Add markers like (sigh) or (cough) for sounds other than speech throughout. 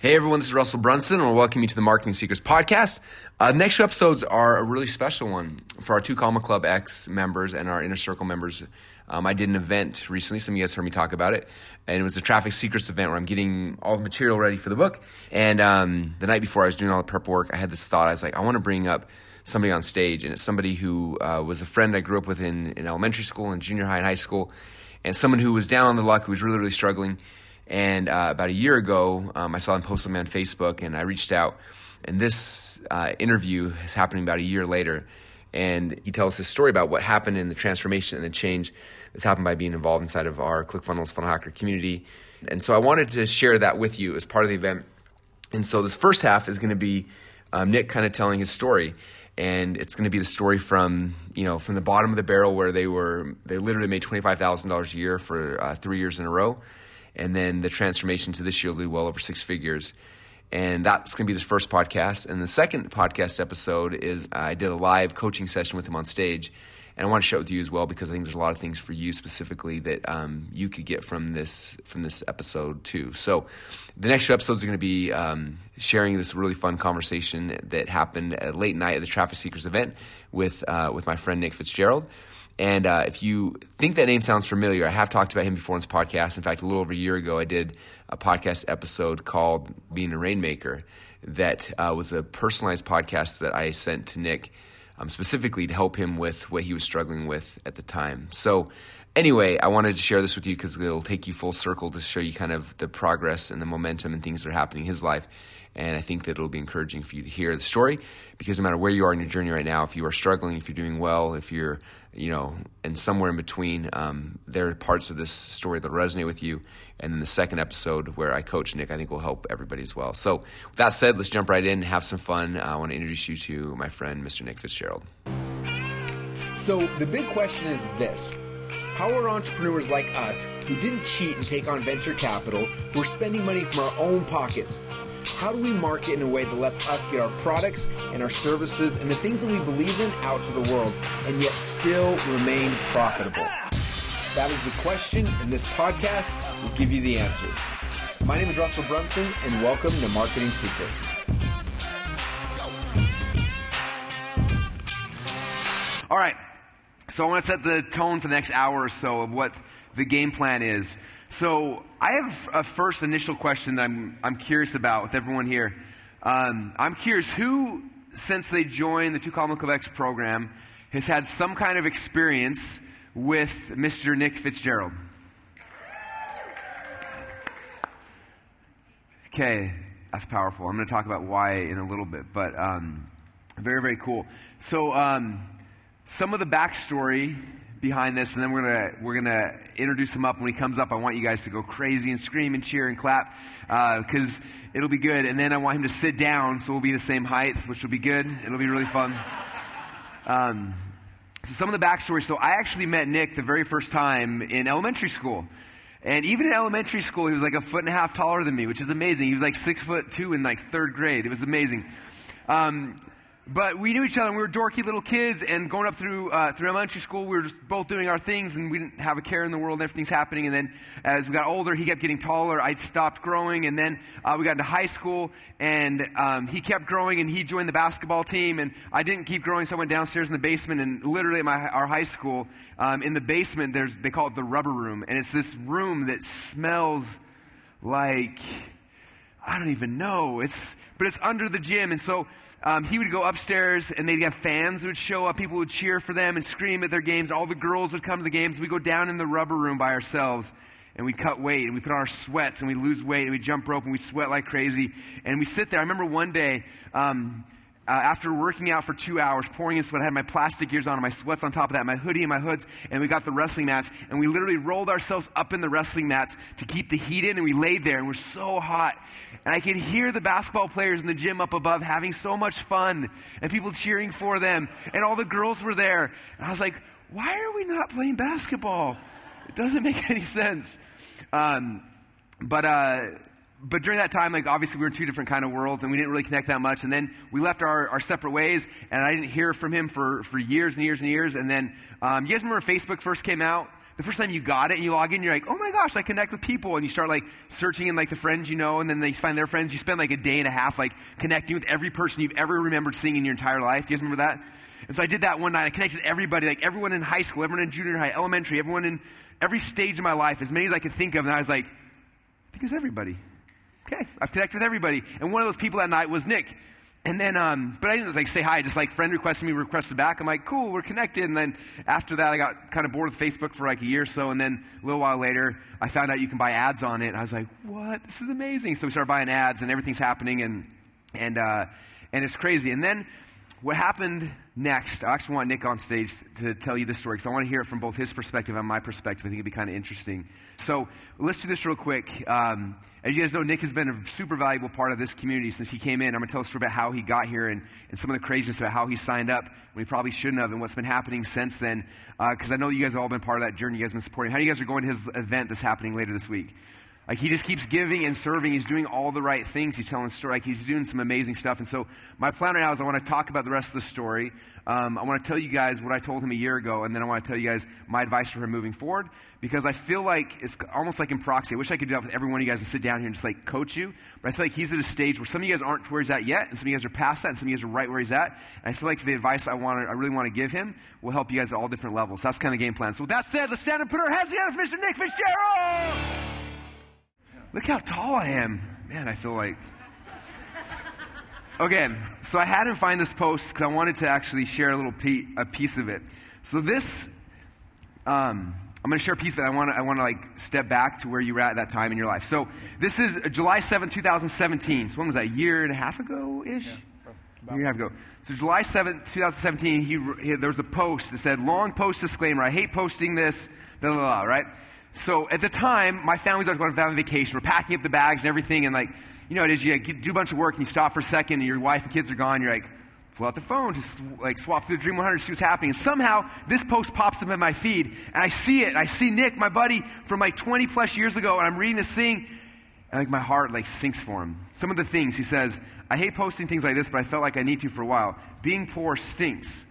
Hey everyone, this is Russell Brunson, and we'll welcome you to the Marketing Secrets Podcast. Uh, next two episodes are a really special one for our Two Comma Club X members and our Inner Circle members. Um, I did an event recently, some of you guys heard me talk about it, and it was a Traffic Secrets event where I'm getting all the material ready for the book. And um, the night before I was doing all the prep work, I had this thought. I was like, I want to bring up somebody on stage, and it's somebody who uh, was a friend I grew up with in, in elementary school and junior high and high school, and someone who was down on the luck, who was really, really struggling and uh, about a year ago, um, I saw him post something on Facebook, and I reached out. And this uh, interview is happening about a year later, and he tells his story about what happened in the transformation and the change that's happened by being involved inside of our ClickFunnels Funnel Hacker community. And so I wanted to share that with you as part of the event. And so this first half is going to be um, Nick kind of telling his story and it's going to be the story from you know from the bottom of the barrel where they were they literally made twenty five thousand dollars a year for uh, three years in a row, and then the transformation to this year will be well over six figures. And that's going to be this first podcast. And the second podcast episode is I did a live coaching session with him on stage. And I want to share it with you as well because I think there's a lot of things for you specifically that um, you could get from this from this episode too. So the next two episodes are going to be um, sharing this really fun conversation that happened at late night at the Traffic Secrets event with uh, with my friend Nick Fitzgerald. And uh, if you think that name sounds familiar, I have talked about him before in this podcast. In fact, a little over a year ago, I did a podcast episode called Being a Rainmaker that uh, was a personalized podcast that I sent to Nick um, specifically to help him with what he was struggling with at the time. So, anyway, I wanted to share this with you because it'll take you full circle to show you kind of the progress and the momentum and things that are happening in his life. And I think that it'll be encouraging for you to hear the story because no matter where you are in your journey right now, if you are struggling, if you're doing well, if you're, you know, and somewhere in between, um, there are parts of this story that resonate with you. And then the second episode where I coach Nick, I think will help everybody as well. So, with that said, let's jump right in, and have some fun. I want to introduce you to my friend, Mr. Nick Fitzgerald. So, the big question is this. How are entrepreneurs like us, who didn't cheat and take on venture capital, who are spending money from our own pockets, how do we market in a way that lets us get our products and our services and the things that we believe in out to the world and yet still remain profitable? That is the question, and this podcast will give you the answers. My name is Russell Brunson, and welcome to Marketing Secrets. All right. So I want to set the tone for the next hour or so of what the game plan is. So I have a first initial question that I'm, I'm curious about with everyone here. Um, I'm curious who, since they joined the Two Club X program, has had some kind of experience with Mr. Nick Fitzgerald? Okay, that's powerful. I'm going to talk about why in a little bit, but um, very, very cool. So, um, some of the backstory behind this, and then we're gonna we're gonna introduce him up. When he comes up, I want you guys to go crazy and scream and cheer and clap because uh, it'll be good. And then I want him to sit down, so we'll be the same height, which will be good. It'll be really fun. Um, so some of the backstory. So I actually met Nick the very first time in elementary school. And even in elementary school, he was like a foot and a half taller than me, which is amazing. He was like six foot two in like third grade. It was amazing. Um, but we knew each other, and we were dorky little kids. And going up through uh, through elementary school, we were just both doing our things, and we didn't have a care in the world. And everything's happening. And then as we got older, he kept getting taller. I stopped growing, and then uh, we got into high school, and um, he kept growing, and he joined the basketball team. And I didn't keep growing, so I went downstairs in the basement. And literally, at my our high school, um, in the basement, there's they call it the rubber room, and it's this room that smells like I don't even know. It's but it's under the gym, and so um, he would go upstairs and they'd have fans that would show up. People would cheer for them and scream at their games. All the girls would come to the games. We'd go down in the rubber room by ourselves and we'd cut weight and we put on our sweats and we'd lose weight and we'd jump rope and we'd sweat like crazy. And we sit there. I remember one day, um, uh, after working out for two hours, pouring in sweat, I had my plastic gears on, and my sweats on top of that, my hoodie and my hoods, and we got the wrestling mats, and we literally rolled ourselves up in the wrestling mats to keep the heat in, and we laid there, and we're so hot. And I could hear the basketball players in the gym up above having so much fun, and people cheering for them, and all the girls were there. And I was like, why are we not playing basketball? It doesn't (laughs) make any sense. Um, but uh, but during that time, like obviously we were in two different kind of worlds and we didn't really connect that much. And then we left our, our separate ways and I didn't hear from him for, for years and years and years. And then, um, you guys remember Facebook first came out? the first time you got it and you log in, you're like, oh my gosh, I connect with people. And you start like searching in like the friends you know, and then they find their friends. You spend like a day and a half like connecting with every person you've ever remembered seeing in your entire life. Do you guys remember that? And so I did that one night. I connected with everybody, like everyone in high school, everyone in junior high, elementary, everyone in every stage of my life, as many as I could think of. And I was like, I think it's everybody. Okay, I've connected with everybody. And one of those people that night was Nick. And then, um, but I didn't like say hi, just like friend requested me, requested back. I'm like, cool, we're connected. And then after that, I got kind of bored with Facebook for like a year or so. And then a little while later, I found out you can buy ads on it. And I was like, what? This is amazing. So we started buying ads and everything's happening and, and, uh, and it's crazy. And then what happened next, I actually want Nick on stage to tell you this story because I want to hear it from both his perspective and my perspective. I think it'd be kind of interesting. So let's do this real quick. Um, as you guys know, Nick has been a super valuable part of this community since he came in. I'm going to tell a story about how he got here and, and some of the craziness about how he signed up when he probably shouldn't have and what's been happening since then. Because uh, I know you guys have all been part of that journey. You guys have been supporting. How do you guys are going to his event that's happening later this week? Like he just keeps giving and serving. He's doing all the right things. He's telling story. Like he's doing some amazing stuff. And so my plan right now is I want to talk about the rest of the story. Um, I want to tell you guys what I told him a year ago, and then I want to tell you guys my advice for him moving forward because I feel like it's almost like in proxy. I wish I could do that with every one of you guys and sit down here and just like coach you. But I feel like he's at a stage where some of you guys aren't where he's at yet, and some of you guys are past that, and some of you guys are right where he's at. And I feel like the advice I want, I really want to give him will help you guys at all different levels. That's kind of the game plan. So with that said, let's stand and put our hands together for Mr. Nick Fitzgerald. Look how tall I am. Man, I feel like. Okay, so I had him find this post because I wanted to actually share a little pe- a piece of it. So this, um, I'm going to share a piece of it. I want to I want to like step back to where you were at that time in your life. So this is July 7, 2017. So when was that? A year and a half ago ish. Yeah, year and a half ago. So July 7, 2017, he, he, there was a post that said, long post disclaimer, I hate posting this, blah, blah, blah, right? So at the time, my family was going on vacation. We're packing up the bags and everything, and like, you know, it is you do a bunch of work and you stop for a second, and your wife and kids are gone. You're like, pull out the phone, just like swap through the Dream 100, see what's happening. And somehow this post pops up in my feed, and I see it. I see Nick, my buddy from like 20 plus years ago, and I'm reading this thing, and like my heart like sinks for him. Some of the things he says, I hate posting things like this, but I felt like I need to for a while. Being poor stinks.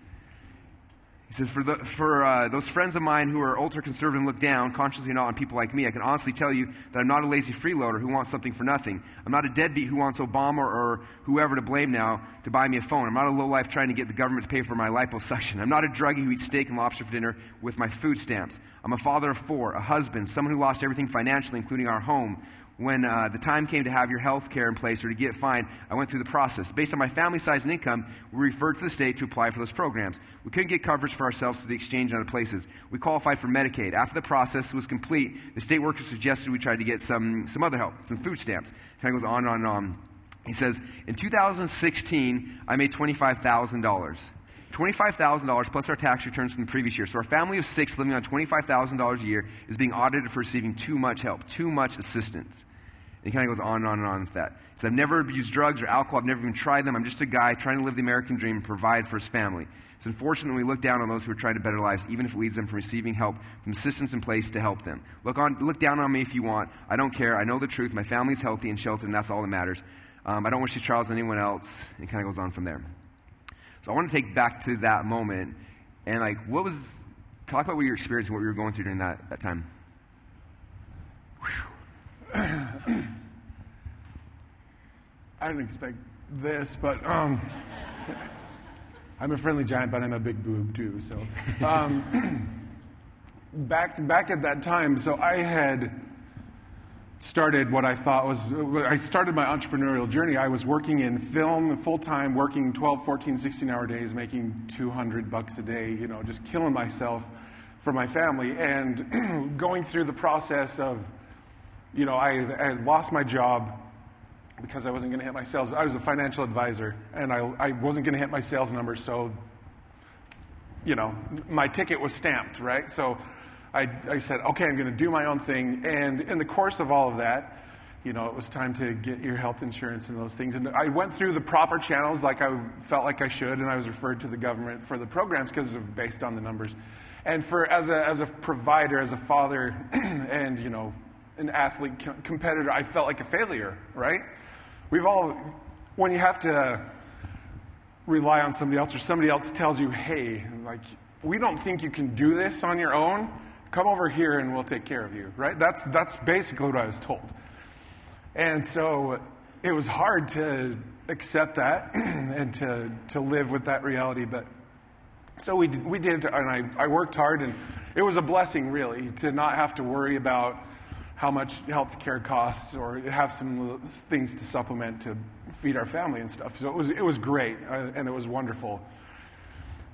He says, For, the, for uh, those friends of mine who are ultra conservative and look down, consciously not, on people like me, I can honestly tell you that I'm not a lazy freeloader who wants something for nothing. I'm not a deadbeat who wants Obama or whoever to blame now to buy me a phone. I'm not a lowlife trying to get the government to pay for my liposuction. I'm not a druggie who eats steak and lobster for dinner with my food stamps. I'm a father of four, a husband, someone who lost everything financially, including our home, when uh, the time came to have your health care in place or to get fined, I went through the process. Based on my family size and income, we referred to the state to apply for those programs. We couldn't get coverage for ourselves through the exchange and other places. We qualified for Medicaid. After the process was complete, the state worker suggested we try to get some, some other help, some food stamps. Kind of goes on and on and on. He says, In 2016, I made $25,000. $25,000 plus our tax returns from the previous year. So our family of six living on $25,000 a year is being audited for receiving too much help, too much assistance. He kind of goes on and on and on with that. He says, I've never abused drugs or alcohol. I've never even tried them. I'm just a guy trying to live the American dream and provide for his family. It's unfortunate when we look down on those who are trying to better lives, even if it leads them from receiving help from systems in place to help them. Look, on, look down on me if you want. I don't care. I know the truth. My family's healthy and sheltered, and that's all that matters. Um, I don't wish these trials on anyone else. And kind of goes on from there. So I want to take back to that moment and, like, what was, talk about what you were experiencing, what you were going through during that, that time. I didn't expect this, but um, I'm a friendly giant, but I'm a big boob too. So um, (clears throat) back back at that time, so I had started what I thought was I started my entrepreneurial journey. I was working in film full time, working 12, 14, 16 hour days, making 200 bucks a day. You know, just killing myself for my family, and (clears throat) going through the process of, you know, I, I lost my job because I wasn't going to hit my sales. I was a financial advisor, and I, I wasn't going to hit my sales numbers, so, you know, my ticket was stamped, right? So I, I said, okay, I'm going to do my own thing. And in the course of all of that, you know, it was time to get your health insurance and those things. And I went through the proper channels like I felt like I should, and I was referred to the government for the programs because of based on the numbers. And for as a, as a provider, as a father, (clears throat) and, you know, an athlete competitor, I felt like a failure, right? We've all, when you have to rely on somebody else or somebody else tells you, hey, like, we don't think you can do this on your own, come over here and we'll take care of you, right? That's, that's basically what I was told. And so it was hard to accept that (clears throat) and to, to live with that reality. But so we, we did, and I, I worked hard, and it was a blessing, really, to not have to worry about how much health care costs or have some things to supplement to feed our family and stuff. So it was, it was great, uh, and it was wonderful.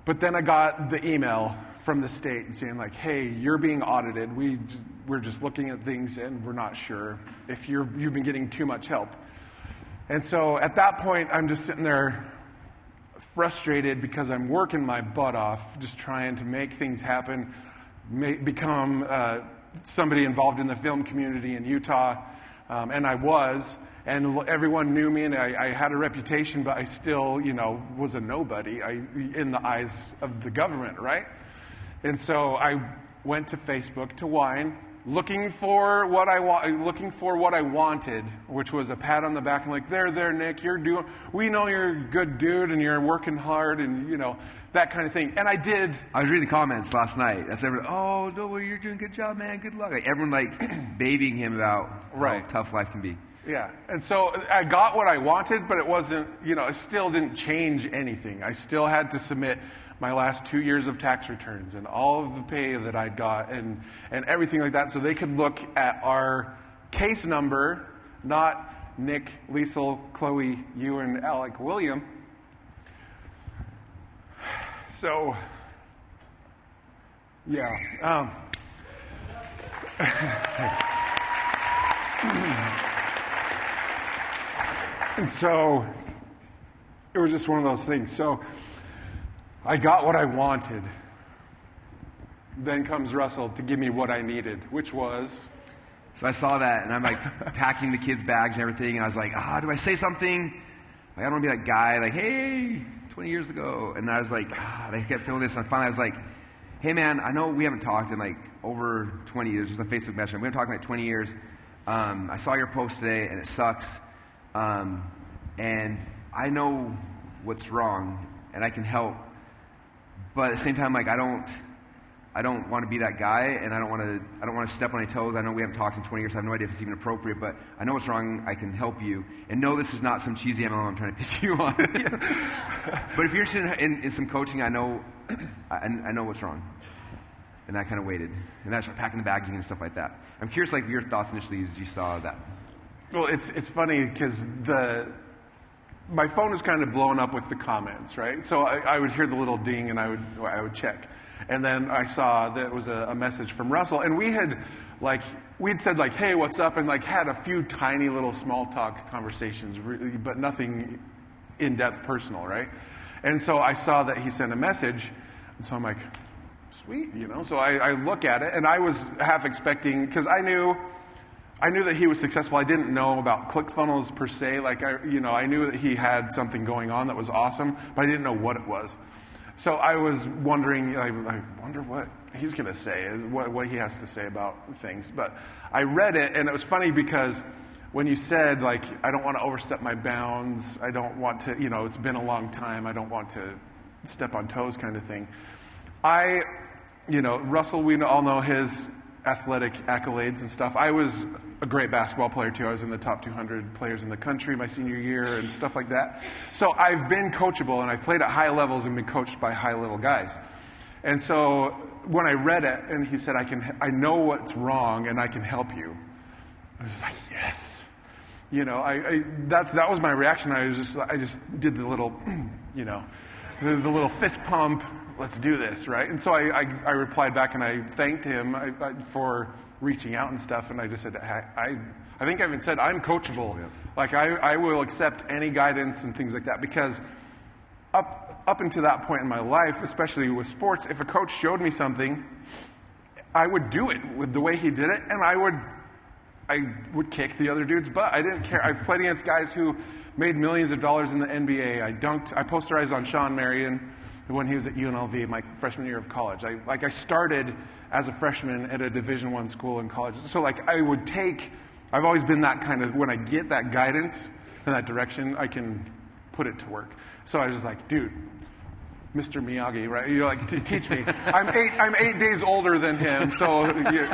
But then I got the email from the state saying, like, hey, you're being audited. We, we're just looking at things and we're not sure if you're, you've been getting too much help. And so at that point, I'm just sitting there frustrated because I'm working my butt off, just trying to make things happen, make, become uh, somebody involved in the film community in Utah. Um, and I was and everyone knew me and I, I, had a reputation, but I still, you know, was a nobody I, in the eyes of the government, right? And so I went to Facebook to Wine, looking for what I wa- looking for what I wanted, which was a pat on the back and like, there, there, Nick, you're doing. We know you're a good dude and you're working hard and you know that kind of thing. And I did. I was reading the comments last night. I said, "Oh, no, well, you're doing a good job, man. Good luck." Like everyone like (clears throat) babying him about right. how tough life can be. Yeah. And so I got what I wanted, but it wasn't, you know, it still didn't change anything. I still had to submit my last two years of tax returns and all of the pay that I got and, and everything like that so they could look at our case number, not Nick, Liesel, Chloe, you, and Alec William. So, yeah. Um, (laughs) And so it was just one of those things. So I got what I wanted. Then comes Russell to give me what I needed, which was. So I saw that, and I'm like (laughs) packing the kids' bags and everything, and I was like, ah, do I say something? Like, I don't want to be that guy, like, hey, 20 years ago. And I was like, ah, I kept feeling this, and finally I was like, hey, man, I know we haven't talked in like over 20 years. Just a Facebook message. We haven't talked in like 20 years. Um, I saw your post today, and it sucks. Um, and I know what's wrong, and I can help. But at the same time, like I don't, I don't want to be that guy, and I don't want to, I don't want to step on any toes. I know we haven't talked in 20 years. I have no idea if it's even appropriate, but I know what's wrong. I can help you, and know this is not some cheesy MLM I'm trying to pitch you on. (laughs) but if you're interested in, in, in some coaching, I know, I, I, know what's wrong, and I kind of waited, and I started packing the bags and stuff like that. I'm curious, like your thoughts initially as you saw that. Well, it's, it's funny because the, my phone was kind of blown up with the comments, right? So I, I, would hear the little ding and I would, I would check. And then I saw that it was a, a message from Russell. And we had, like, we'd said, like, hey, what's up? And, like, had a few tiny little small talk conversations, really, but nothing in depth personal, right? And so I saw that he sent a message. And so I'm like, sweet, you know? So I, I look at it and I was half expecting, because I knew I knew that he was successful. I didn't know about ClickFunnels per se. Like I, you know, I knew that he had something going on that was awesome, but I didn't know what it was. So I was wondering. I, I wonder what he's going to say, what, what he has to say about things. But I read it, and it was funny because when you said like, I don't want to overstep my bounds. I don't want to, you know, it's been a long time. I don't want to step on toes, kind of thing. I, you know, Russell. We all know his athletic accolades and stuff. I was a great basketball player too. I was in the top 200 players in the country my senior year and stuff like that. So I've been coachable and I've played at high levels and been coached by high level guys. And so when I read it and he said, I, can, I know what's wrong and I can help you, I was like, yes. You know, I, I that's, that was my reaction. I was just, I just did the little, (clears throat) you know, the, the little fist pump, let's do this, right? And so I, I, I replied back and I thanked him for reaching out and stuff. And I just said, I, I think I even said, I'm coachable. Yeah. Like, I, I will accept any guidance and things like that because up, up until that point in my life, especially with sports, if a coach showed me something, I would do it with the way he did it, and I would, I would kick the other dude's butt. I didn't care. I've played against guys who made millions of dollars in the NBA. I dunked, I posterized on Shawn Marion when he was at UNLV, my freshman year of college. I, like I started as a freshman at a Division One school in college. So like I would take, I've always been that kind of, when I get that guidance in that direction, I can put it to work. So I was just like, dude, Mr. Miyagi, right? You're like, "T- teach me. (laughs) I'm eight, I'm eight days older than him, so you,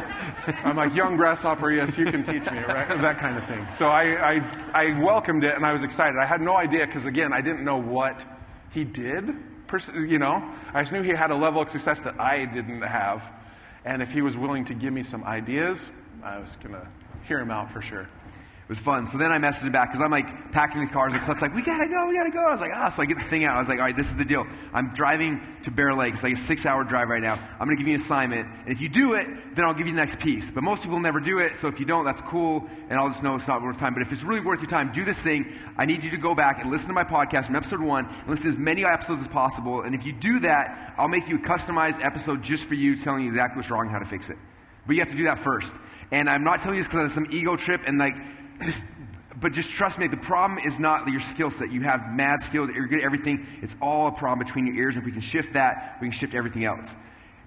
I'm like, young grasshopper, yes, you can teach me, right? That kind of thing. So I, I, I welcomed it and I was excited. I had no idea, because again, I didn't know what he did, you know? I just knew he had a level of success that I didn't have. And if he was willing to give me some ideas, I was going to hear him out for sure. It was fun. So then I messaged him back because I'm like packing the cars and Clint's like, we gotta go, we gotta go. I was like, ah, so I get the thing out. I was like, all right, this is the deal. I'm driving to Bear Lake. It's like a six hour drive right now. I'm gonna give you an assignment. And if you do it, then I'll give you the next piece. But most people never do it. So if you don't, that's cool. And I'll just know it's not worth time. But if it's really worth your time, do this thing. I need you to go back and listen to my podcast from episode one and listen to as many episodes as possible. And if you do that, I'll make you a customized episode just for you telling you exactly what's wrong and how to fix it. But you have to do that first. And I'm not telling you this because of some ego trip and like just but just trust me, the problem is not your skill set. You have mad skill, you're good at everything. It's all a problem between your ears. If we can shift that, we can shift everything else.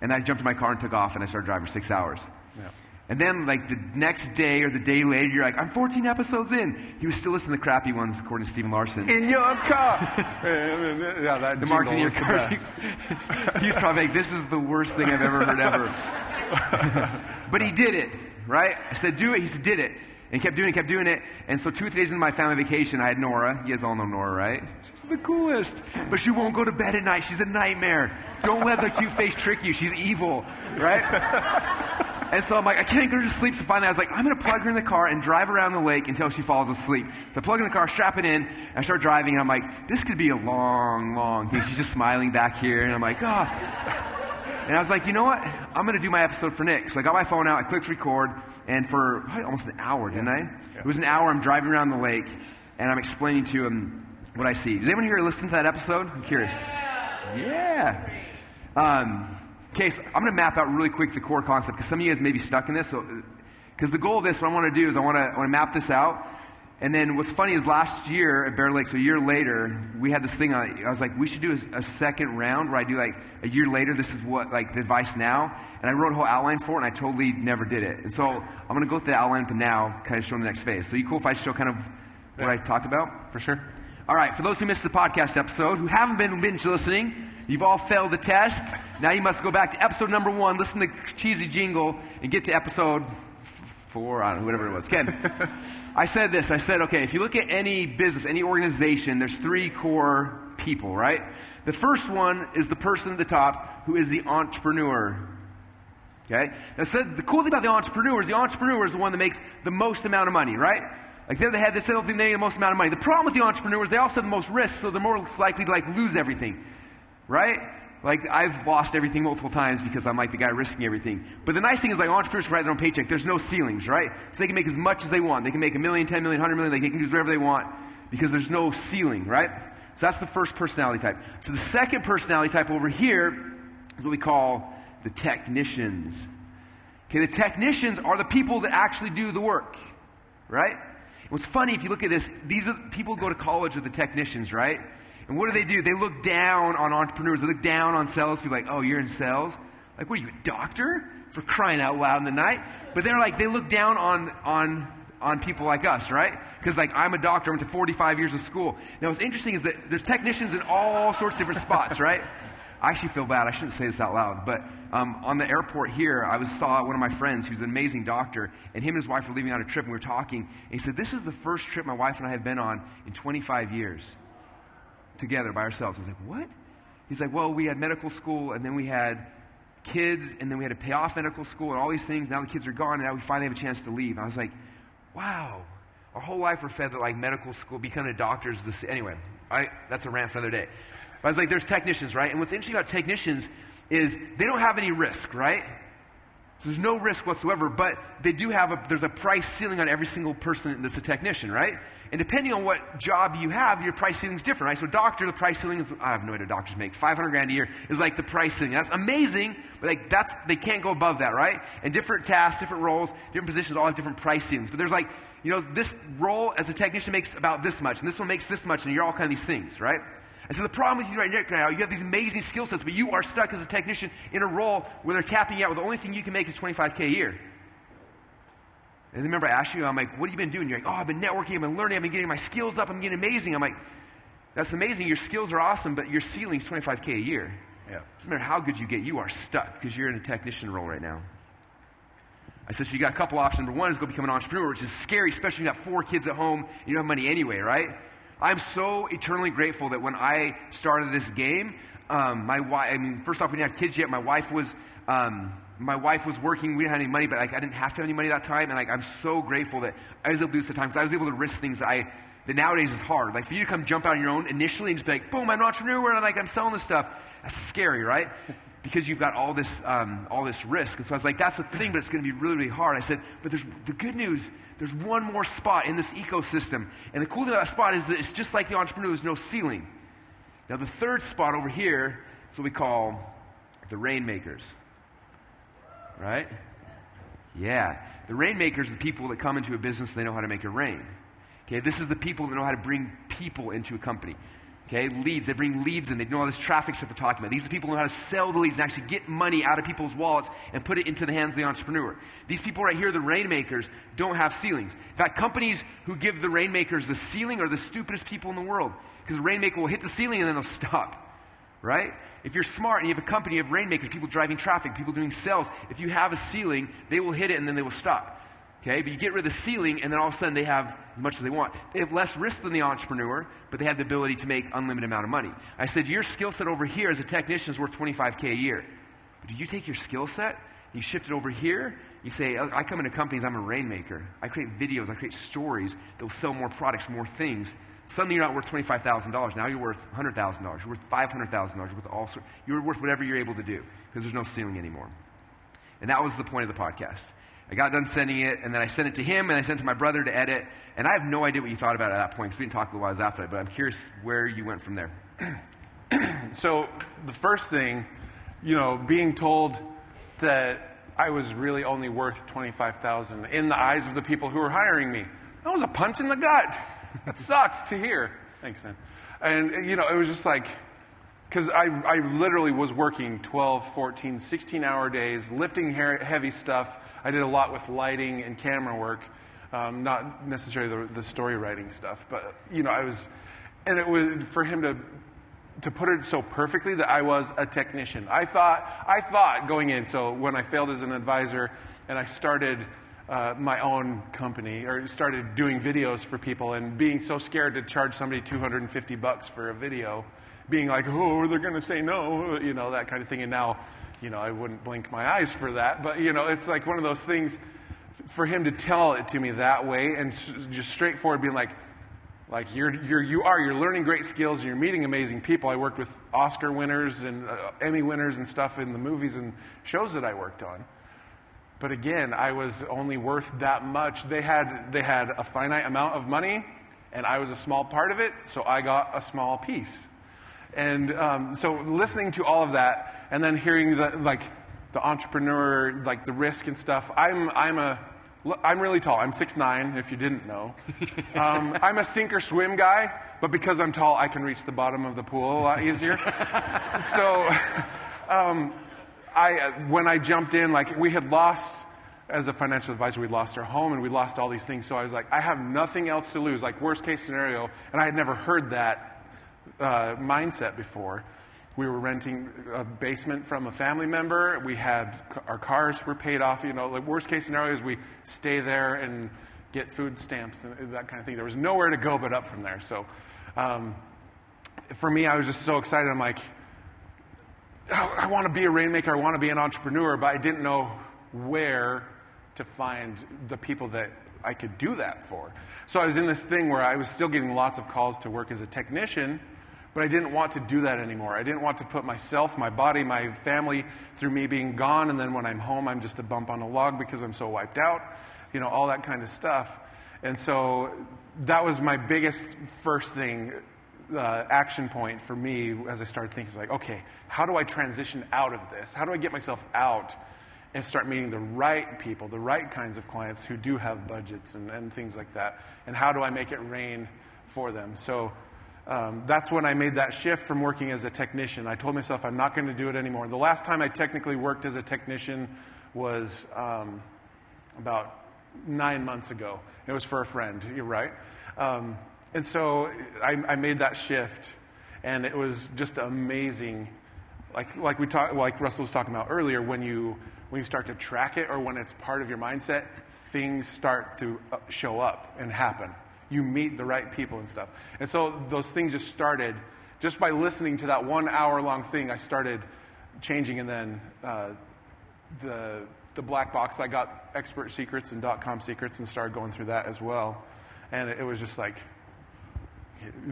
And I jumped in my car and took off, and I started driving for six hours. Yeah. And then, like the next day or the day later, you're like, I'm 14 episodes in. He was still listening to the crappy ones, according to Stephen Larsen. In your car. (laughs) yeah, that the marketing in your car. is the best. (laughs) he was probably like, this is the worst thing I've ever heard ever. (laughs) but he did it, right? I said, do it. He said, did it. And he kept doing it, kept doing it. And so two three days into my family vacation, I had Norah. You guys all know Norah, right? She's the coolest. But she won't go to bed at night. She's a nightmare. Don't let the cute face trick you. She's evil, right? (laughs) And so I'm like, I can't go to sleep. So finally I was like, I'm going to plug her in the car and drive around the lake until she falls asleep. So I plug her in the car, strap it in, and I start driving. And I'm like, this could be a long, long thing. She's just smiling back here. And I'm like, ah. And I was like, you know what? I'm going to do my episode for Nick. So I got my phone out, I clicked record, and for probably almost an hour, didn't I? It was an hour. I'm driving around the lake, and I'm explaining to him what I see. Does anyone here listen to that episode? I'm curious. Yeah. Um, okay, so I'm going to map out really quick the core concept because some of you guys may be stuck in this. So, because the goal of this, what I want to do is I want to, I want to map this out. And then what's funny is last year at Bear Lake, so a year later, we had this thing. I was like, we should do a, a second round where I do like a year later. This is what like the advice now. And I wrote a whole outline for it, and I totally never did it. And so I'm going to go through the outline for now, kind of showing the next phase. So you cool if I show kind of what I talked about? For sure. All right, for those who missed the podcast episode, who haven't been binge listening, you've all failed the test. Now you must go back to episode number one, listen to the cheesy jingle, and get to episode four, I don't know, whatever it was. Ken, (laughs) I said this. I said, okay, if you look at any business, any organization, there's three core people, right? The first one is the person at the top who is the entrepreneur. Okay? Now, said, the cool thing about the entrepreneur is the entrepreneur is the one that makes the most amount of money, right? Like they're the head, they say they make the most amount of money. The problem with the entrepreneurs, they also have the most risk, so they're more likely to like lose everything, right? Like I've lost everything multiple times because I'm like the guy risking everything. But the nice thing is like entrepreneurs can write their own paycheck. There's no ceilings, right? So they can make as much as they want. They can make a million, ten million, hundred million. They can do whatever they want because there's no ceiling, right? So that's the first personality type. So the second personality type over here is what we call the technicians. Okay, the technicians are the people that actually do the work, right? What's funny, if you look at this, these are people who go to college with the technicians, right? And what do they do? They look down on entrepreneurs. They look down on sales people like, oh, you're in sales? Like, what are you, a doctor? For crying out loud in the night. But they're like, they look down on, on, on people like us, right? Because like, I'm a doctor, I went to 45 years of school. Now, what's interesting is that there's technicians in all sorts of different spots, right? I actually feel bad. I shouldn't say this out loud, but um, on the airport here, I was saw one of my friends who's an amazing doctor, and him and his wife were leaving on a trip, and we were talking. And he said, "This is the first trip my wife and I have been on in 25 years, together by ourselves." I was like, "What?" He's like, "Well, we had medical school, and then we had kids, and then we had to pay off medical school, and all these things. Now the kids are gone, and now we finally have a chance to leave." And I was like, "Wow." Our whole life we're fed that like medical school, becoming a doctor is the anyway. I, that's a rant for another day. But I was like, there's technicians, right? And what's interesting about technicians is they don't have any risk, right? So there's no risk whatsoever, but they do have a, there's a price ceiling on every single person that's a technician, right? And depending on what job you have, your price ceiling is different, right? So doctor, the price ceiling is, I have no idea doctors make, 500 grand a year is like the price ceiling. That's amazing, but like that's, they can't go above that, right? And different tasks, different roles, different positions all have different price ceilings. But there's like, you know, this role as a technician makes about this much, and this one makes this much, and you're all kind of these things, right? And so the problem with you right now, you have these amazing skill sets, but you are stuck as a technician in a role where they're capping you out where the only thing you can make is 25K a year. And remember, I asked you, I'm like, what have you been doing? You're like, oh, I've been networking, I've been learning, I've been getting my skills up, I'm getting amazing. I'm like, That's amazing. Your skills are awesome, but your ceiling's 25K a year. Yeah. Doesn't matter how good you get, you are stuck because you're in a technician role right now. I said, so you got a couple options. Number one is go become an entrepreneur, which is scary, especially if you got four kids at home and you don't have money anyway, right? I'm so eternally grateful that when I started this game, um, my wife, I mean, first off, we didn't have kids yet. My wife was, um, my wife was working. We didn't have any money, but like, I didn't have to have any money that time. And like, I'm so grateful that I was able to do this at times. I was able to risk things that I, that nowadays is hard. Like for you to come jump out on your own initially and just be like, boom, I'm an entrepreneur and I'm like, I'm selling this stuff. That's scary, right? (laughs) because you've got all this, um, all this risk. And so I was like, that's the thing, but it's going to be really, really hard. I said, but there's the good news. There's one more spot in this ecosystem. And the cool thing about that spot is that it's just like the entrepreneur, there's no ceiling. Now, the third spot over here is what we call the rainmakers. Right? Yeah. The rainmakers are the people that come into a business they know how to make it rain. Okay, this is the people that know how to bring people into a company. Okay, leads. They bring leads in. They know all this traffic stuff we're talking about. These are the people who know how to sell the leads and actually get money out of people's wallets and put it into the hands of the entrepreneur. These people right here, the rainmakers, don't have ceilings. In fact, companies who give the rainmakers the ceiling are the stupidest people in the world because the rainmaker will hit the ceiling and then they'll stop. Right? If you're smart and you have a company, you have rainmakers, people driving traffic, people doing sales. If you have a ceiling, they will hit it and then they will stop. Okay, but you get rid of the ceiling, and then all of a sudden they have as much as they want. They have less risk than the entrepreneur, but they have the ability to make unlimited amount of money. I said, your skill set over here as a technician is worth 25K a year. But do you take your skill set, and you shift it over here, you say, oh, I come into companies, I'm a rainmaker. I create videos, I create stories that will sell more products, more things. Suddenly you're not worth $25,000. Now you're worth $100,000. You're worth $500,000. You're worth all. You're worth whatever you're able to do because there's no ceiling anymore. And that was the point of the podcast. I got done sending it, and then I sent it to him, and I sent it to my brother to edit. And I have no idea what you thought about it at that point because we didn't talk a little while after that. But I'm curious where you went from there. (clears throat) so the first thing, you know, being told that I was really only worth twenty-five thousand in the eyes of the people who were hiring me, that was a punch in the gut. (laughs) That sucked to hear. Thanks, man. And you know, it was just like because I, I literally was working 12, 14, 16 hour days, lifting heavy stuff. I did a lot with lighting and camera work, um, not necessarily the, the, story writing stuff, but, you know, I was, and it was for him to, to put it so perfectly that I was a technician. I thought, I thought going in, so when I failed as an advisor and I started uh, my own company or started doing videos for people and being so scared to charge somebody 250 bucks for a video, being like, oh, they're going to say no, you know, that kind of thing. And now, you know, I wouldn't blink my eyes for that. But, you know, it's like one of those things for him to tell it to me that way and just straightforward being like, like you're, you're, you are, you're learning great skills and you're meeting amazing people. I worked with Oscar winners and uh, Emmy winners and stuff in the movies and shows that I worked on. But again, I was only worth that much. They had, they had a finite amount of money and I was a small part of it, so I got a small piece. And um, so listening to all of that and then hearing the, like, the entrepreneur, like the risk and stuff, I'm, I'm a, I'm really tall. I'm 6'9", if you didn't know. (laughs) Um, I'm a sink or swim guy, but because I'm tall, I can reach the bottom of the pool a lot easier. (laughs) so um, I, when I jumped in, like we had lost, as a financial advisor, we lost our home and we lost all these things. So I was like, I have nothing else to lose, like worst case scenario. And I had never heard that uh, mindset before. We were renting a basement from a family member. We had our cars were paid off. You know, the worst case scenario is we stay there and get food stamps and that kind of thing. There was nowhere to go but up from there. So, um, for me, I was just so excited. I'm like, I want to be a rainmaker. I want to be an entrepreneur, but I didn't know where to find the people that I could do that for. So I was in this thing where I was still getting lots of calls to work as a technician but I didn't want to do that anymore. I didn't want to put myself, my body, my family through me being gone, and then when I'm home, I'm just a bump on a log because I'm so wiped out, you know, all that kind of stuff. And so that was my biggest first thing, uh, action point for me as I started thinking, is like, okay, how do I transition out of this? How do I get myself out and start meeting the right people, the right kinds of clients who do have budgets and, and things like that? And how do I make it rain for them? So um, that's when I made that shift from working as a technician. I told myself I'm not going to do it anymore. The last time I technically worked as a technician was um, about nine months ago. It was for a friend, you're right. Um, and so I, I made that shift, and it was just amazing. Like, like, we talk, like Russell was talking about earlier, when you, when you start to track it or when it's part of your mindset, things start to uh, show up and happen. You meet the right people and stuff. And so those things just started just by listening to that one hour long thing. I started changing, and then uh, the the black box. I got expert secrets and dot com secrets and started going through that as well. And it, it was just like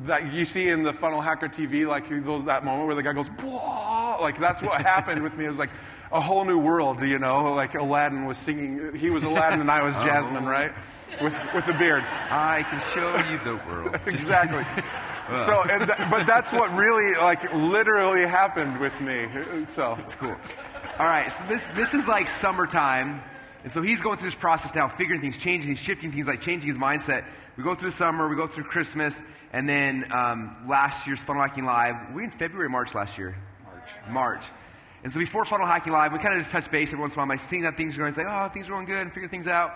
that you see in the funnel hacker TV, like those, that moment where the guy goes, Whoa! like that's what happened with me. It was like a whole new world, you know, like Aladdin was singing. He was Aladdin and I was (laughs) oh. Jasmine, oh. right? With, with the beard. I can show you the world. (laughs) exactly. so, (laughs) th- but that's what really, like, literally happened with me. So it's cool. All right, so this this is like summertime, and so he's going through this process now, figuring things, changing he's shifting things, like changing his mindset. We go through the summer, we go through Christmas, and then um, last year's Funnel Hacking Live. We in February, March last year. March. March. And so before Funnel Hacking Live, we kind of just touch base every once in a while. My seeing that things are going, say, oh, things are going good, and figure things out.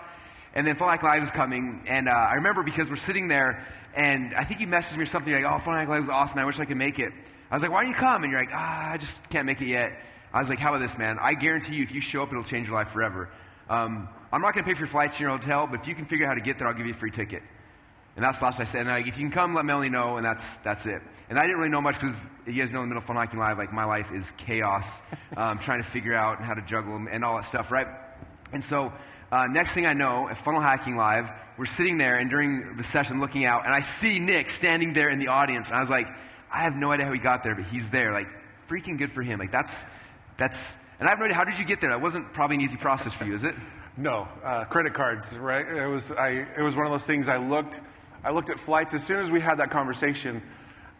And then Funnel Hacking Live is coming, and uh, I remember because we're sitting there, and I think you messaged me or something like, oh, Funnel Hacking Live was awesome. I wish I could make it. I was like, why don't you come? And you're like, ah, I just can't make it yet. I was like, how about this, man? I guarantee you, if you show up, it'll change your life forever. Um, I'm not going to pay for your flights to your hotel, but if you can figure out how to get there, I'll give you a free ticket. And that's the last I said. And like, if you can come, let Melanie know, and that's, that's it. And I didn't really know much because you guys know in the middle of Funnel Hacking Live, like my life is chaos, (laughs) um, trying to figure out how to juggle them and all that stuff, right? And so, uh, next thing I know, at Funnel Hacking Live, we're sitting there, and during the session, looking out, and I see Nick standing there in the audience, and I was like, I have no idea how he got there, but he's there. Like, freaking good for him. Like, that's that's, and I have no idea, how did you get there? That wasn't probably an easy process for you, is it? (laughs) No, uh, credit cards, right? It was, I, it was one of those things I looked, I looked at flights. As soon as we had that conversation,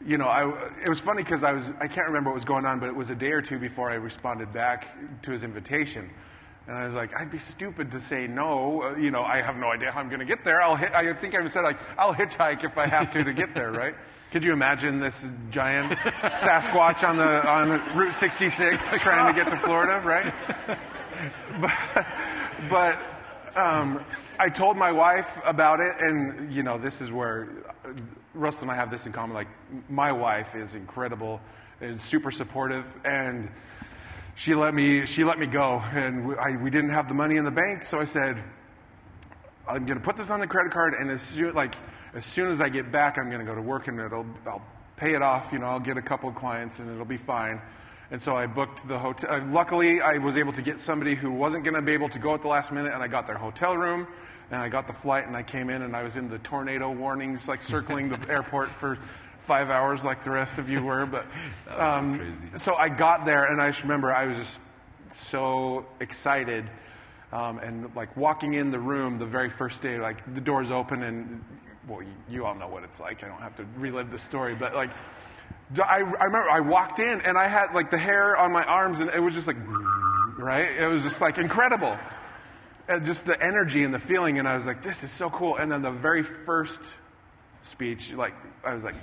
you know, I, it was funny because I was, I can't remember what was going on, but it was a day or two before I responded back to his invitation. And I was like, I'd be stupid to say no. Uh, you know, I have no idea how I'm going to get there. I'll hit, I think I said like, I'll hitchhike if I have to to get there, right? (laughs) Could you imagine this giant (laughs) Sasquatch on the on Route 66 trying to get to Florida, right? (laughs) But, but um, I told my wife about it, and you know, this is where Russell and I have this in common. Like, my wife is incredible and super supportive, and she let me she let me go, and I, we didn't have the money in the bank, so I said, I'm going to put this on the credit card, and as soon like as soon as I get back, I'm going to go to work and it'll, I'll pay it off. You know, I'll get a couple of clients and it'll be fine. And so I booked the hotel. Uh, luckily, I was able to get somebody who wasn't going to be able to go at the last minute, and I got their hotel room, and I got the flight, and I came in, and I was in the tornado warnings, like circling the airport for five hours, like the rest of you were. But (laughs) um, so I got there, and I just remember I was just so excited. Um, and like walking in the room the very first day, like the doors open and well, you, you all know what it's like. I don't have to relive the story, but like, I, I remember I walked in and I had like the hair on my arms and it was just like, right? It was just like incredible. And just the energy and the feeling. And I was like, this is so cool. And then the very first speech, like, I was like,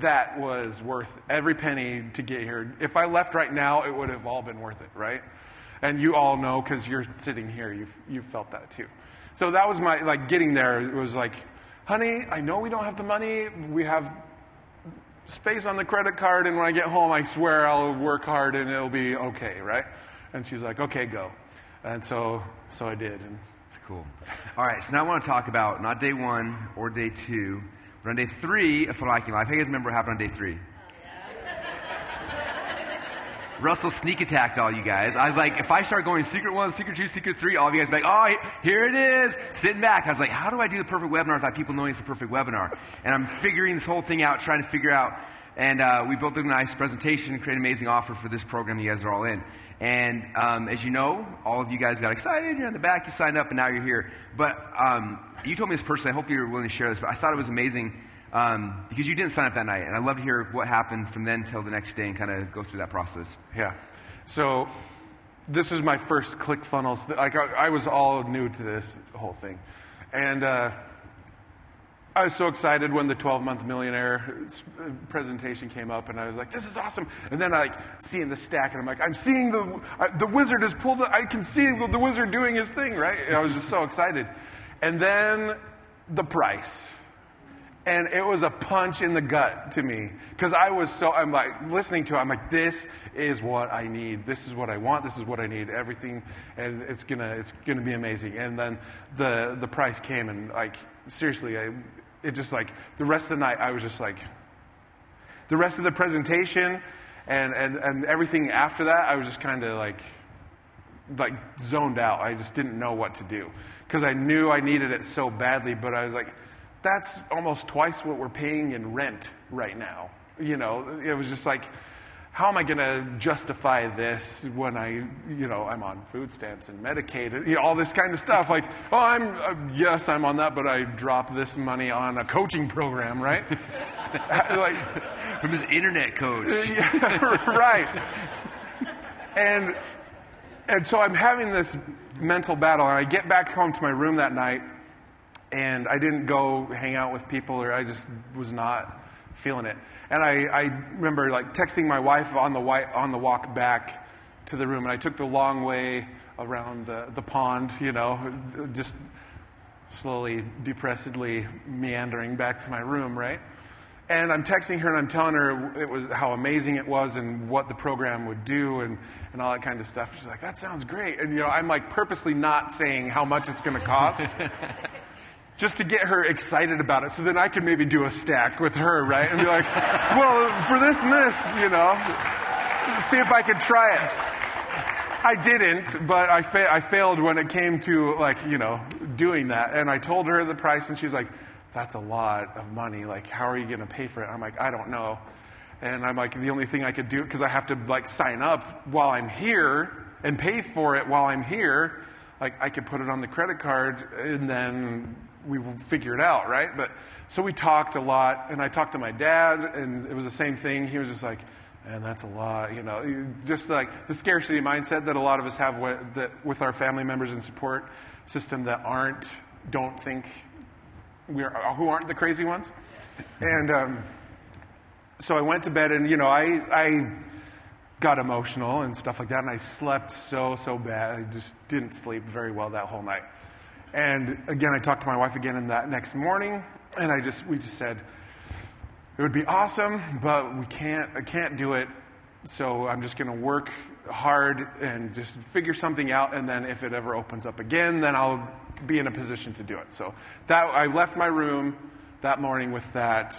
that was worth every penny to get here. If I left right now, it would have all been worth it, right? And you all know because you're sitting here, you've, you felt that too. So that was my, like, getting there. It was like, honey, I know we don't have the money. We have space on the credit card, and when I get home, I swear I'll work hard and it'll be okay, right? And she's like, okay, go. And so, so I did. And it's cool. All right, so now I want to talk about not day one or day two, but on day three of Hacking Live. How you guys remember what happened on day three? Russell sneak attacked all you guys. I was like, if I start going secret one, secret two, secret three, all of you guys be like, oh, here it is, sitting back. I was like, how do I do the perfect webinar without people knowing it's the perfect webinar? And I'm figuring this whole thing out, trying to figure out. And uh, we built a nice presentation, create an amazing offer for this program you guys are all in. And um, as you know, all of you guys got excited. You're in the back, you signed up, and now you're here. But um, you told me this personally. I hope you're willing to share this. But I thought it was amazing um, because you didn't sign up that night. And I'd love to hear what happened from then till the next day and kind of go through that process. Yeah. So this was my first ClickFunnels. Like I, I was all new to this whole thing. And uh, I was so excited when the 12 month millionaire presentation came up, and I was like, this is awesome. And then I like seeing the stack, and I'm like, I'm seeing the, the wizard has pulled, the, I can see the wizard doing his thing, right? And I was just so excited. And then the price And it was a punch in the gut to me because I was so, I'm like listening to it, I'm like, this is what I need. This is what I want. This is what I need. Everything, and it's gonna, it's gonna be amazing. And then the, the price came and like, seriously, I, it just like, the rest of the night, I was just like, the rest of the presentation and, and, and everything after that, I was just kind of like, like zoned out. I just didn't know what to do because I knew I needed it so badly, but I was like, that's almost twice what we're paying in rent right now. You know, it was just like, how am I going to justify this when I, you know, I'm on food stamps and Medicaid, you know, all this kind of stuff. Like, oh, I'm, uh, yes, I'm on that, but I drop this money on a coaching program, right? (laughs) like, from this internet coach. (laughs) yeah, right. And, and so I'm having this mental battle, and I get back home to my room that night, and I didn't go hang out with people, or I just was not feeling it. And I, I remember like texting my wife on the, on the walk back to the room, and I took the long way around the, the pond, you know, just slowly, depressedly meandering back to my room, right? And I'm texting her and I'm telling her it was how amazing it was and what the program would do and, and all that kind of stuff. She's like, that sounds great. And you know, I'm like purposely not saying how much it's going to cost. (laughs) just to get her excited about it so then I could maybe do a stack with her, right? And be like, (laughs) well, for this and this, you know, see if I could try it. I didn't, but I, fa- I failed when it came to like, you know, doing that. And I told her the price and she's like, that's a lot of money. Like, how are you going to pay for it? I'm like, I don't know. And I'm like, the only thing I could do, because I have to like sign up while I'm here and pay for it while I'm here, like I could put it on the credit card and then we figure it out, right? But so we talked a lot, and I talked to my dad, and it was the same thing. He was just like, "Man, that's a lot, you know, just like the scarcity mindset that a lot of us have with, that, with our family members and support system that aren't, don't think we are, who aren't the crazy ones. And um, so I went to bed, and you know, I, I got emotional and stuff like that, and I slept so so bad. I just didn't sleep very well that whole night. And again, I talked to my wife again in that next morning, and I just we just said it would be awesome, but we can't. I can't do it. So I'm just going to work hard and just figure something out, and then if it ever opens up again, then I'll be in a position to do it. So that I left my room that morning with that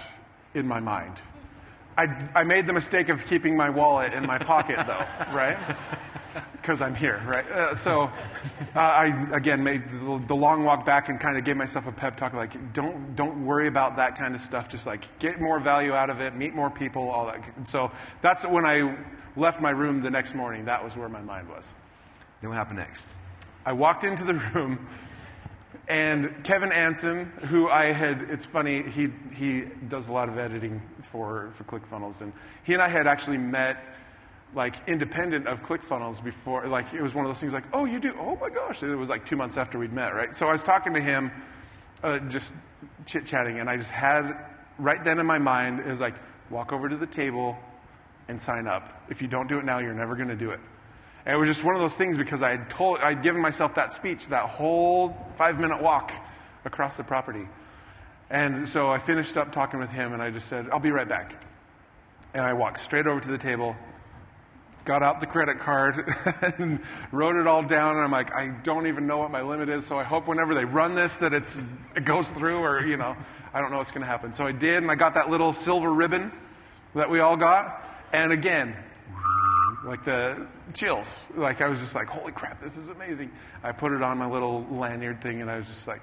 in my mind. I, I made the mistake of keeping my wallet in my pocket, though, right? (laughs) Because I'm here, right? Uh, so uh, I, again, made the, the, long walk back and kind of gave myself a pep talk like, don't, don't worry about that kind of stuff. Just like get more value out of it, meet more people, all that. And so that's when I left my room the next morning. That was where my mind was. Then what happened next? I walked into the room and Kevin Anson, who I had, it's funny, he, he does a lot of editing for, for ClickFunnels, and he and I had actually met like independent of ClickFunnels before, like it was one of those things like, oh, you do, oh my gosh. It was like two months after we'd met, right? So I was talking to him, uh, just chit chatting, and I just had right then in my mind, it was like, walk over to the table and sign up. If you don't do it now, you're never going to do it. And it was just one of those things because I had told, I'd given myself that speech, that whole five minute walk across the property. And so I finished up talking with him and I just said, I'll be right back. And I walked straight over to the table, got out the credit card, (laughs) and wrote it all down. And I'm like, I don't even know what my limit is, so I hope whenever they run this that it's, it goes through or, you know, I don't know what's going to happen. So I did, and I got that little silver ribbon that we all got. And again, like the chills. Like I was just like, holy crap, this is amazing. I put it on my little lanyard thing and I was just like,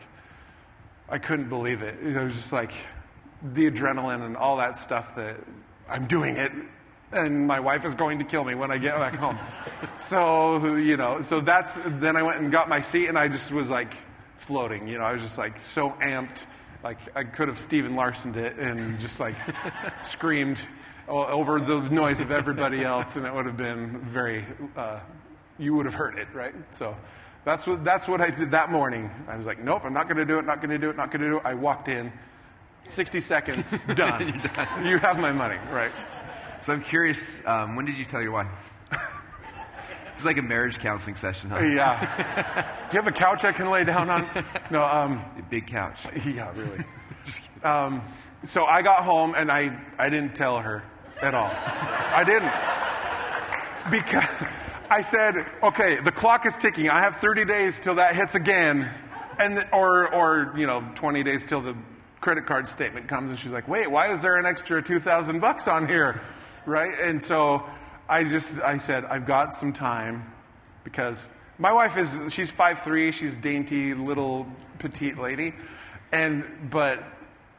I couldn't believe it. It was just like the adrenaline and all that stuff that I'm doing it and my wife is going to kill me when I get back home. (laughs) so, you know, so that's, then I went and got my seat and I just was like floating, you know, I was just like so amped. Like I could have Stephen Larsen it and just like (laughs) screamed over the noise of everybody else, and it would have been very, uh, you would have heard it, right? So that's what, that's what I did that morning. I was like, nope, I'm not going to do it, not going to do it, not going to do it. I walked in, 60 seconds, (laughs) done. done. You have my money, right? So I'm curious, um, when did you tell your wife? (laughs) It's like a marriage counseling session, huh? Yeah. Do you have a couch I can lay down on? (laughs) No. Um, a big couch. (laughs) Yeah, really. um, so I got home and I, I didn't tell her at all. I didn't. Because I said, okay, the clock is ticking. I have 30 days till that hits again, and or or you know 20 days till the credit card statement comes. And she's like, wait, why is there an extra 2,000 bucks on here, right? And so I just I said I've got some time because my wife is she's 5'3", she's dainty little petite lady, and but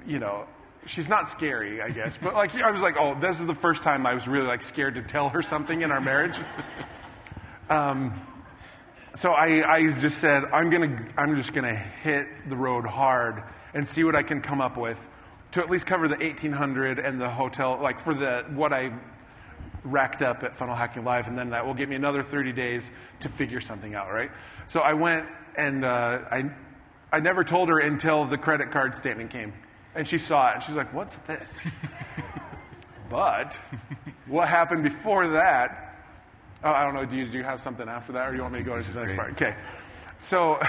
you know she's not scary, I guess. But like I was like, oh, this is the first time I was really like scared to tell her something in our marriage. Um, so I, I just said, I'm gonna, I'm just gonna hit the road hard and see what I can come up with to at least cover the 1800 and the hotel, like for the what I racked up at Funnel Hacking Live, and then that will give me another 30 days to figure something out, right? So I went and uh, I, I never told her until the credit card statement came. And she saw it, and she's like, What's this? (laughs) but what happened before that? Oh, I don't know. Do you, do you have something after that, or do you want me to go into the next part? Okay. So,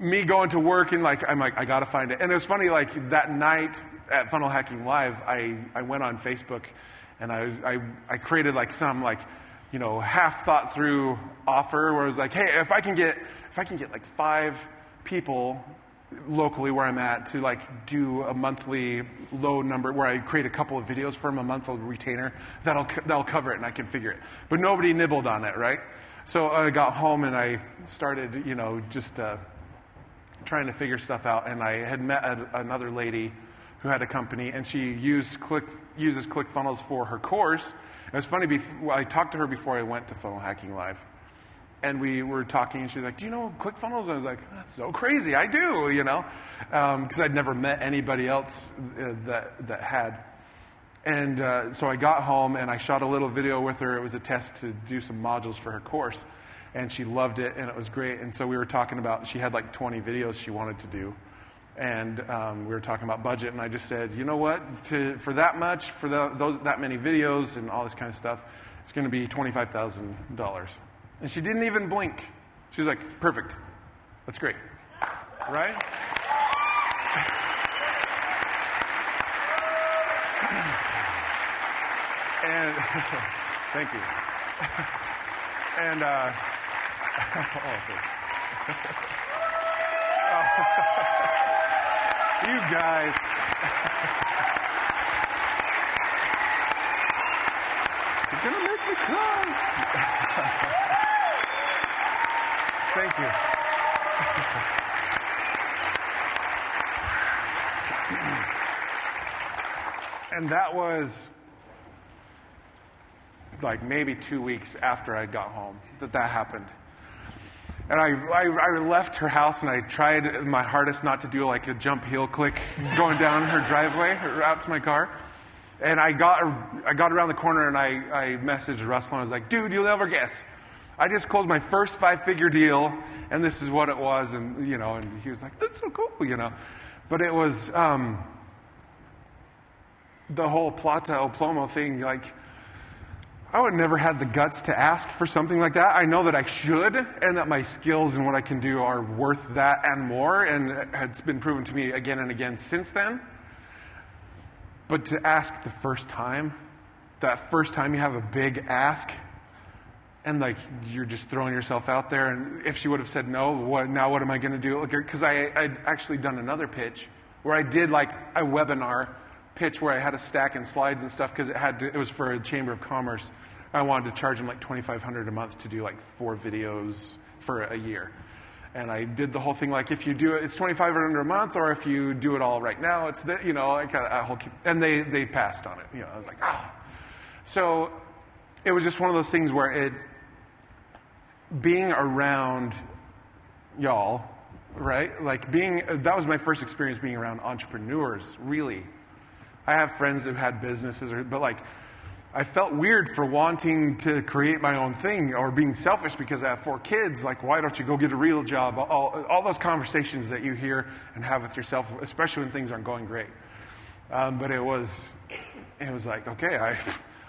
me going to work and like, I'm like, I gotta find it. And it was funny, like that night at Funnel Hacking Live, I, I went on Facebook and I, I, I created like some like, you know, half thought through offer where I was like, hey, if I can get, if I can get like five people locally where I'm at to like do a monthly low number where I create a couple of videos for them, a monthly retainer that'll that'll cover it and I can figure it. But nobody nibbled on it, right? So I got home and I started, you know, just uh, trying to figure stuff out. And I had met a, another lady who had a company and she used click uses ClickFunnels for her course. It was funny. Before, I talked to her before I went to Funnel Hacking Live and we were talking, and she's like, "Do you know ClickFunnels?" I was like, "That's so crazy! I do," you know, because um, I'd never met anybody else uh, that that had. And uh, so I got home and I shot a little video with her. It was a test to do some modules for her course, and she loved it, and it was great. And so we were talking about she had like 20 videos she wanted to do, and um, we were talking about budget. And I just said, you know what, to, for that much, for the, those that many videos and all this kind of stuff, it's going to be twenty five thousand dollars. And she didn't even blink. She was like, perfect. That's great. Right? (laughs) And (laughs) thank you. (laughs) And uh, oh, (laughs) you guys. You're gonna make me cry. (laughs) Thank you. (clears throat) and that was like maybe two weeks after I got home that that happened. And I, I, I, left her house and I tried my hardest not to do like a jump heel click going down her driveway or out to my car. And I got, I got around the corner and I, I messaged Russell and I was like, dude, you'll never guess. I just closed my first five figure deal, and this is what it was. And, you know, and he was like, that's so cool, you know. But it was um, the whole Plata o Plomo thing. Like, I would never had the guts to ask for something like that. I know that I should, and that my skills and what I can do are worth that and more, and it's been proven to me again and again since then. But to ask the first time, that first time you have a big ask, and like you're just throwing yourself out there and if she would have said no what now what am i going to do because i i'd actually done another pitch where i did like a webinar pitch where i had a stack and slides and stuff because it had to, it was for a chamber of commerce i wanted to charge them like 2500 a month to do like four videos for a year and i did the whole thing like if you do it it's 2500 a month or if you do it all right now it's the you know like a, a whole and they they passed on it you know i was like oh. so it was just one of those things where it being around y'all, right? Like being, that was my first experience being around entrepreneurs, really. I have friends who had businesses, but like, I felt weird for wanting to create my own thing or being selfish because I have four kids. Like, why don't you go get a real job? All, all those conversations that you hear and have with yourself, especially when things aren't going great. Um, but it was, it was like, okay, I,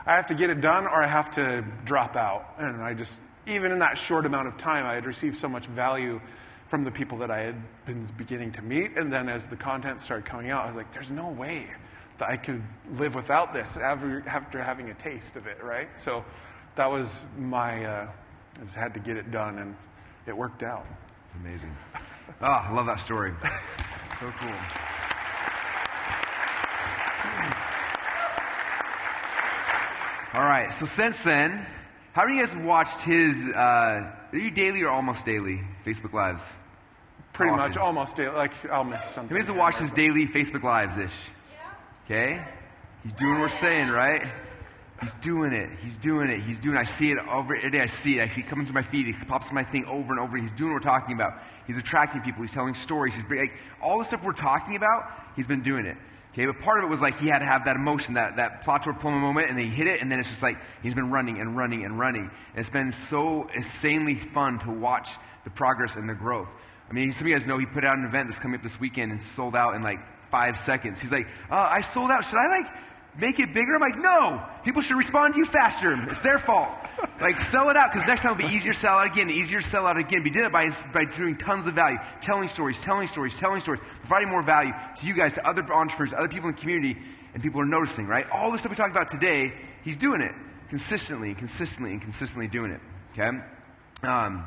I have to get it done or I have to drop out. And I just even in that short amount of time, I had received so much value from the people that I had been beginning to meet. And then as the content started coming out, I was like, there's no way that I could live without this after, after having a taste of it, right? So that was my, uh, I just had to get it done, and it worked out. Amazing. Oh, (laughs) I love that story. (laughs) So cool. All right, so since then, how many of you guys watched his, uh, are you daily or almost daily Facebook Lives? Pretty much, almost daily. Like, I'll miss something. How many of you guys watched his daily Facebook Lives ish? Okay? He's doing what we're saying, right? He's doing it. He's doing it. He's doing it. I see it over every day. I see it. I see it coming through my feet. It pops my thing over and over. He's doing what we're talking about. He's attracting people. He's telling stories. He's like all the stuff we're talking about. He's been doing it. Okay, but part of it was like he had to have that emotion, that plata o plomo moment, and then he hit it, and then it's just like he's been running and running and running. And it's been so insanely fun to watch the progress and the growth. I mean, some of you guys know he put out an event that's coming up this weekend and sold out in like five seconds. He's like, uh, I sold out. Should I like make it bigger? I'm like, no. People should respond to you faster. It's their fault. (laughs) Like, sell it out because next time it'll be easier to sell out again, easier to sell out again. We did it by, by doing tons of value, telling stories, telling stories, telling stories, providing more value to you guys, to other entrepreneurs, other people in the community, and people are noticing, right? All the stuff we talked about today, he's doing it consistently, and consistently, and consistently doing it. Okay? Um,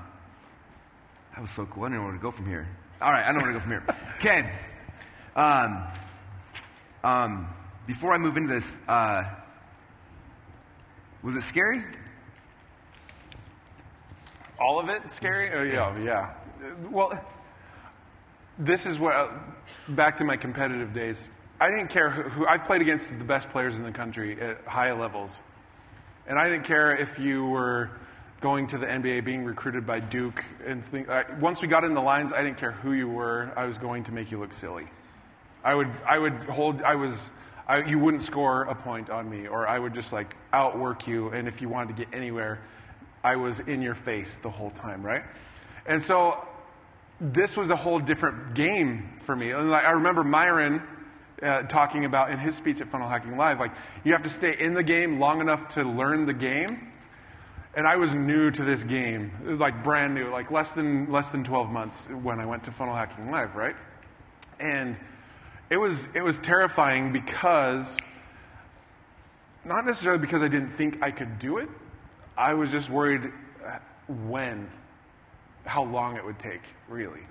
that was so cool. I don't know where to go from here. All right, I don't know where to go from here. (laughs) Okay. Um, um, before I move into this, uh, was it scary? All of it scary? Oh, yeah, yeah. Well, this is what, back to my competitive days. I didn't care who, who, I've played against the best players in the country at high levels. And I didn't care if you were going to the NBA, being recruited by Duke. And think, uh, once we got in the lines, I didn't care who you were. I was going to make you look silly. I would, I would hold, I was, I, you wouldn't score a point on me, or I would just like outwork you. And if you wanted to get anywhere, I was in your face the whole time, right? And so this was a whole different game for me. And I remember Myron uh, talking about in his speech at Funnel Hacking Live, like you have to stay in the game long enough to learn the game. And I was new to this game, like brand new, like less than less than 12 months when I went to Funnel Hacking Live, right? And it was it was terrifying because not necessarily because I didn't think I could do it. I was just worried uh, when, how long it would take, really.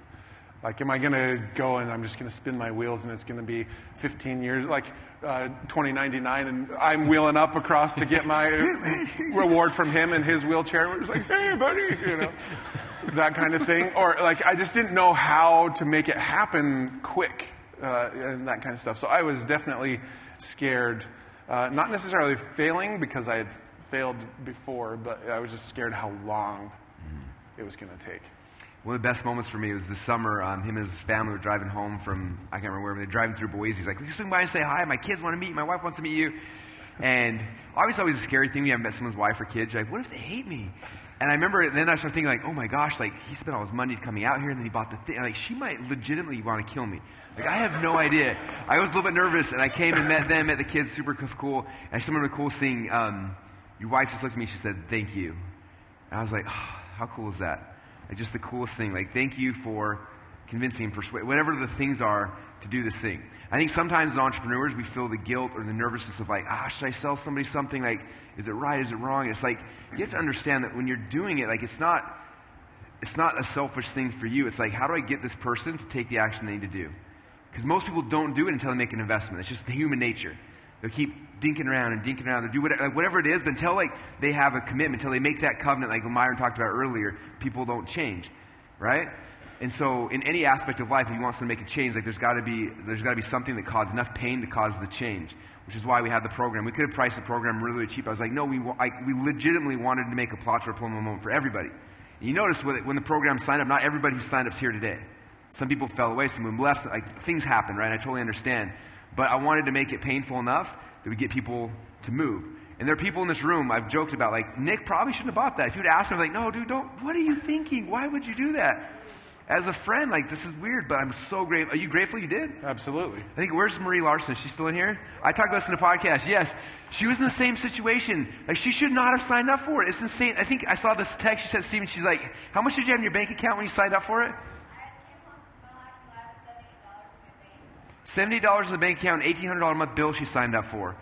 Like, am I going to go and I'm just going to spin my wheels and it's going to be 15 years, like uh, 2099, and I'm wheeling up across to get my (laughs) reward from him in his wheelchair? We're like, hey, buddy, you know, that kind of thing. Or, like, I just didn't know how to make it happen quick uh, and that kind of stuff. So I was definitely scared, uh, not necessarily failing because I had failed before, but I was just scared how long it was going to take. One of the best moments for me was this summer. Um, him and his family were driving home from, I can't remember where, they're driving through Boise. He's like, Will you swing by and say hi? My kids want to meet you. My wife wants to meet you. And obviously, always a scary thing when you haven't met someone's wife or kids. You're like, what if they hate me? And I remember then I started thinking, like, oh my gosh, like, he spent all his money coming out here and then he bought the thing. Like, she might legitimately want to kill me. Like, I have no idea. I was a little bit nervous and I came and met them, met the kids, super cool. And I just remember the coolest thing. Um, your wife just looked at me, she said, thank you. And I was like, oh, how cool is that? Like just the coolest thing. Like, thank you for convincing, persuading, whatever the things are to do this thing. I think sometimes as entrepreneurs, we feel the guilt or the nervousness of like, ah, should I sell somebody something? Like, is it right? Is it wrong? It's like, you have to understand that when you're doing it, like, it's not, it's not a selfish thing for you. It's like, how do I get this person to take the action they need to do? Because most people don't do it until they make an investment. It's just the human nature. They'll keep dinking around and dinking around. They'll do whatever, like, whatever it is, but until like they have a commitment, until they make that covenant, like Myron talked about earlier, people don't change, right? And so, in any aspect of life, if you want someone to make a change, like there's got to be there's got to be something that caused enough pain to cause the change, which is why we had the program. We could have priced the program really, really cheap. I was like, no, we like, we legitimately wanted to make a or promo moment for everybody. And you notice when when the program signed up, not everybody who signed up is here today. Some people fell away, some of them left. Like things happen, right? I totally understand. But I wanted to make it painful enough that we get people to move. And there are people in this room I've joked about, like, Nic probably shouldn't have bought that. If you'd asked him, like, no, dude, don't, what are you thinking? Why would you do that? as a friend, like, this is weird, but I'm so grateful. Are you grateful you did? Absolutely. I think, where's Marie Larson? She's still in here? I talked about this in a podcast. Yes. She was in the same situation. Like, she should not have signed up for it. It's insane. I think I saw this text. She said, Stephen, she's like, how much did you have in your bank account when you signed up for it? $70 in the bank account, $1,800 a month bill she signed up for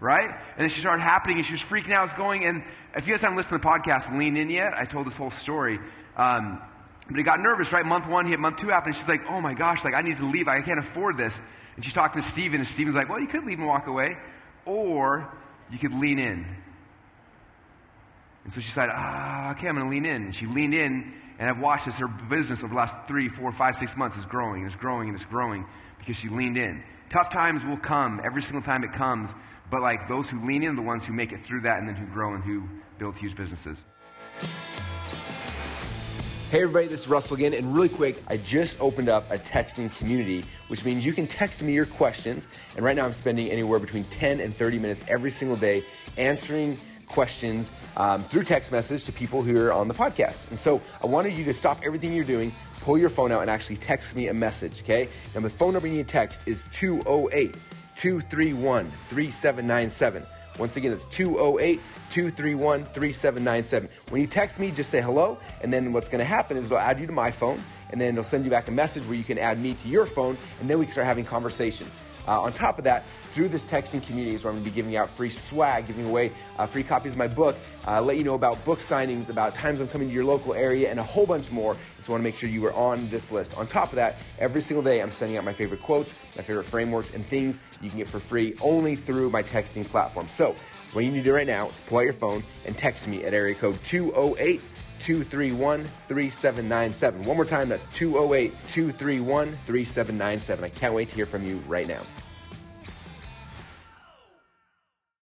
right? And then she started happening and she was freaking out. It's going, and if you guys haven't listened to the podcast, Lean In yet, I told this whole story. Um, but he got nervous, right? Month one hit, month two happened. She's like, oh my gosh, like I need to leave. I can't afford this. And she's talking to Stephen, and Stephen's like, well, you could leave and walk away, or you could lean in. And so she said, ah, okay, I'm going to lean in. And she leaned in, and I've watched as her business over the last three, four, five, six months is growing, and it's growing, and it's growing because she leaned in. Tough times will come every single time it comes, but like those who lean in are the ones who make it through that and then who grow and who build huge businesses. Hey everybody, this is Russell again, and really quick, I just opened up a texting community, which means you can text me your questions. And right now, I'm spending anywhere between 10 and 30 minutes every single day answering questions um, through text message to people who are on the podcast. And so I wanted you to stop everything you're doing, pull your phone out, and actually text me a message, okay? Now, the phone number you need to text is 208 231 3797. Once again, it's 208 231 3797. When you text me, just say hello, and then what's going to happen is it'll add you to my phone, and then it'll send you back a message where you can add me to your phone, and then we can start having conversations. Uh, on top of that, through this texting community is where I'm going to be giving out free swag, giving away uh, free copies of my book, uh, let you know about book signings, about times I'm coming to your local area, and a whole bunch more. So I want to make sure you are on this list. On top of that, every single day I'm sending out my favorite quotes, my favorite frameworks, and things you can get for free only through my texting platform. So what you need to do right now is pull out your phone and text me at area code 208 231 3797. One more time, that's 208 231 3797. I can't wait to hear from you right now.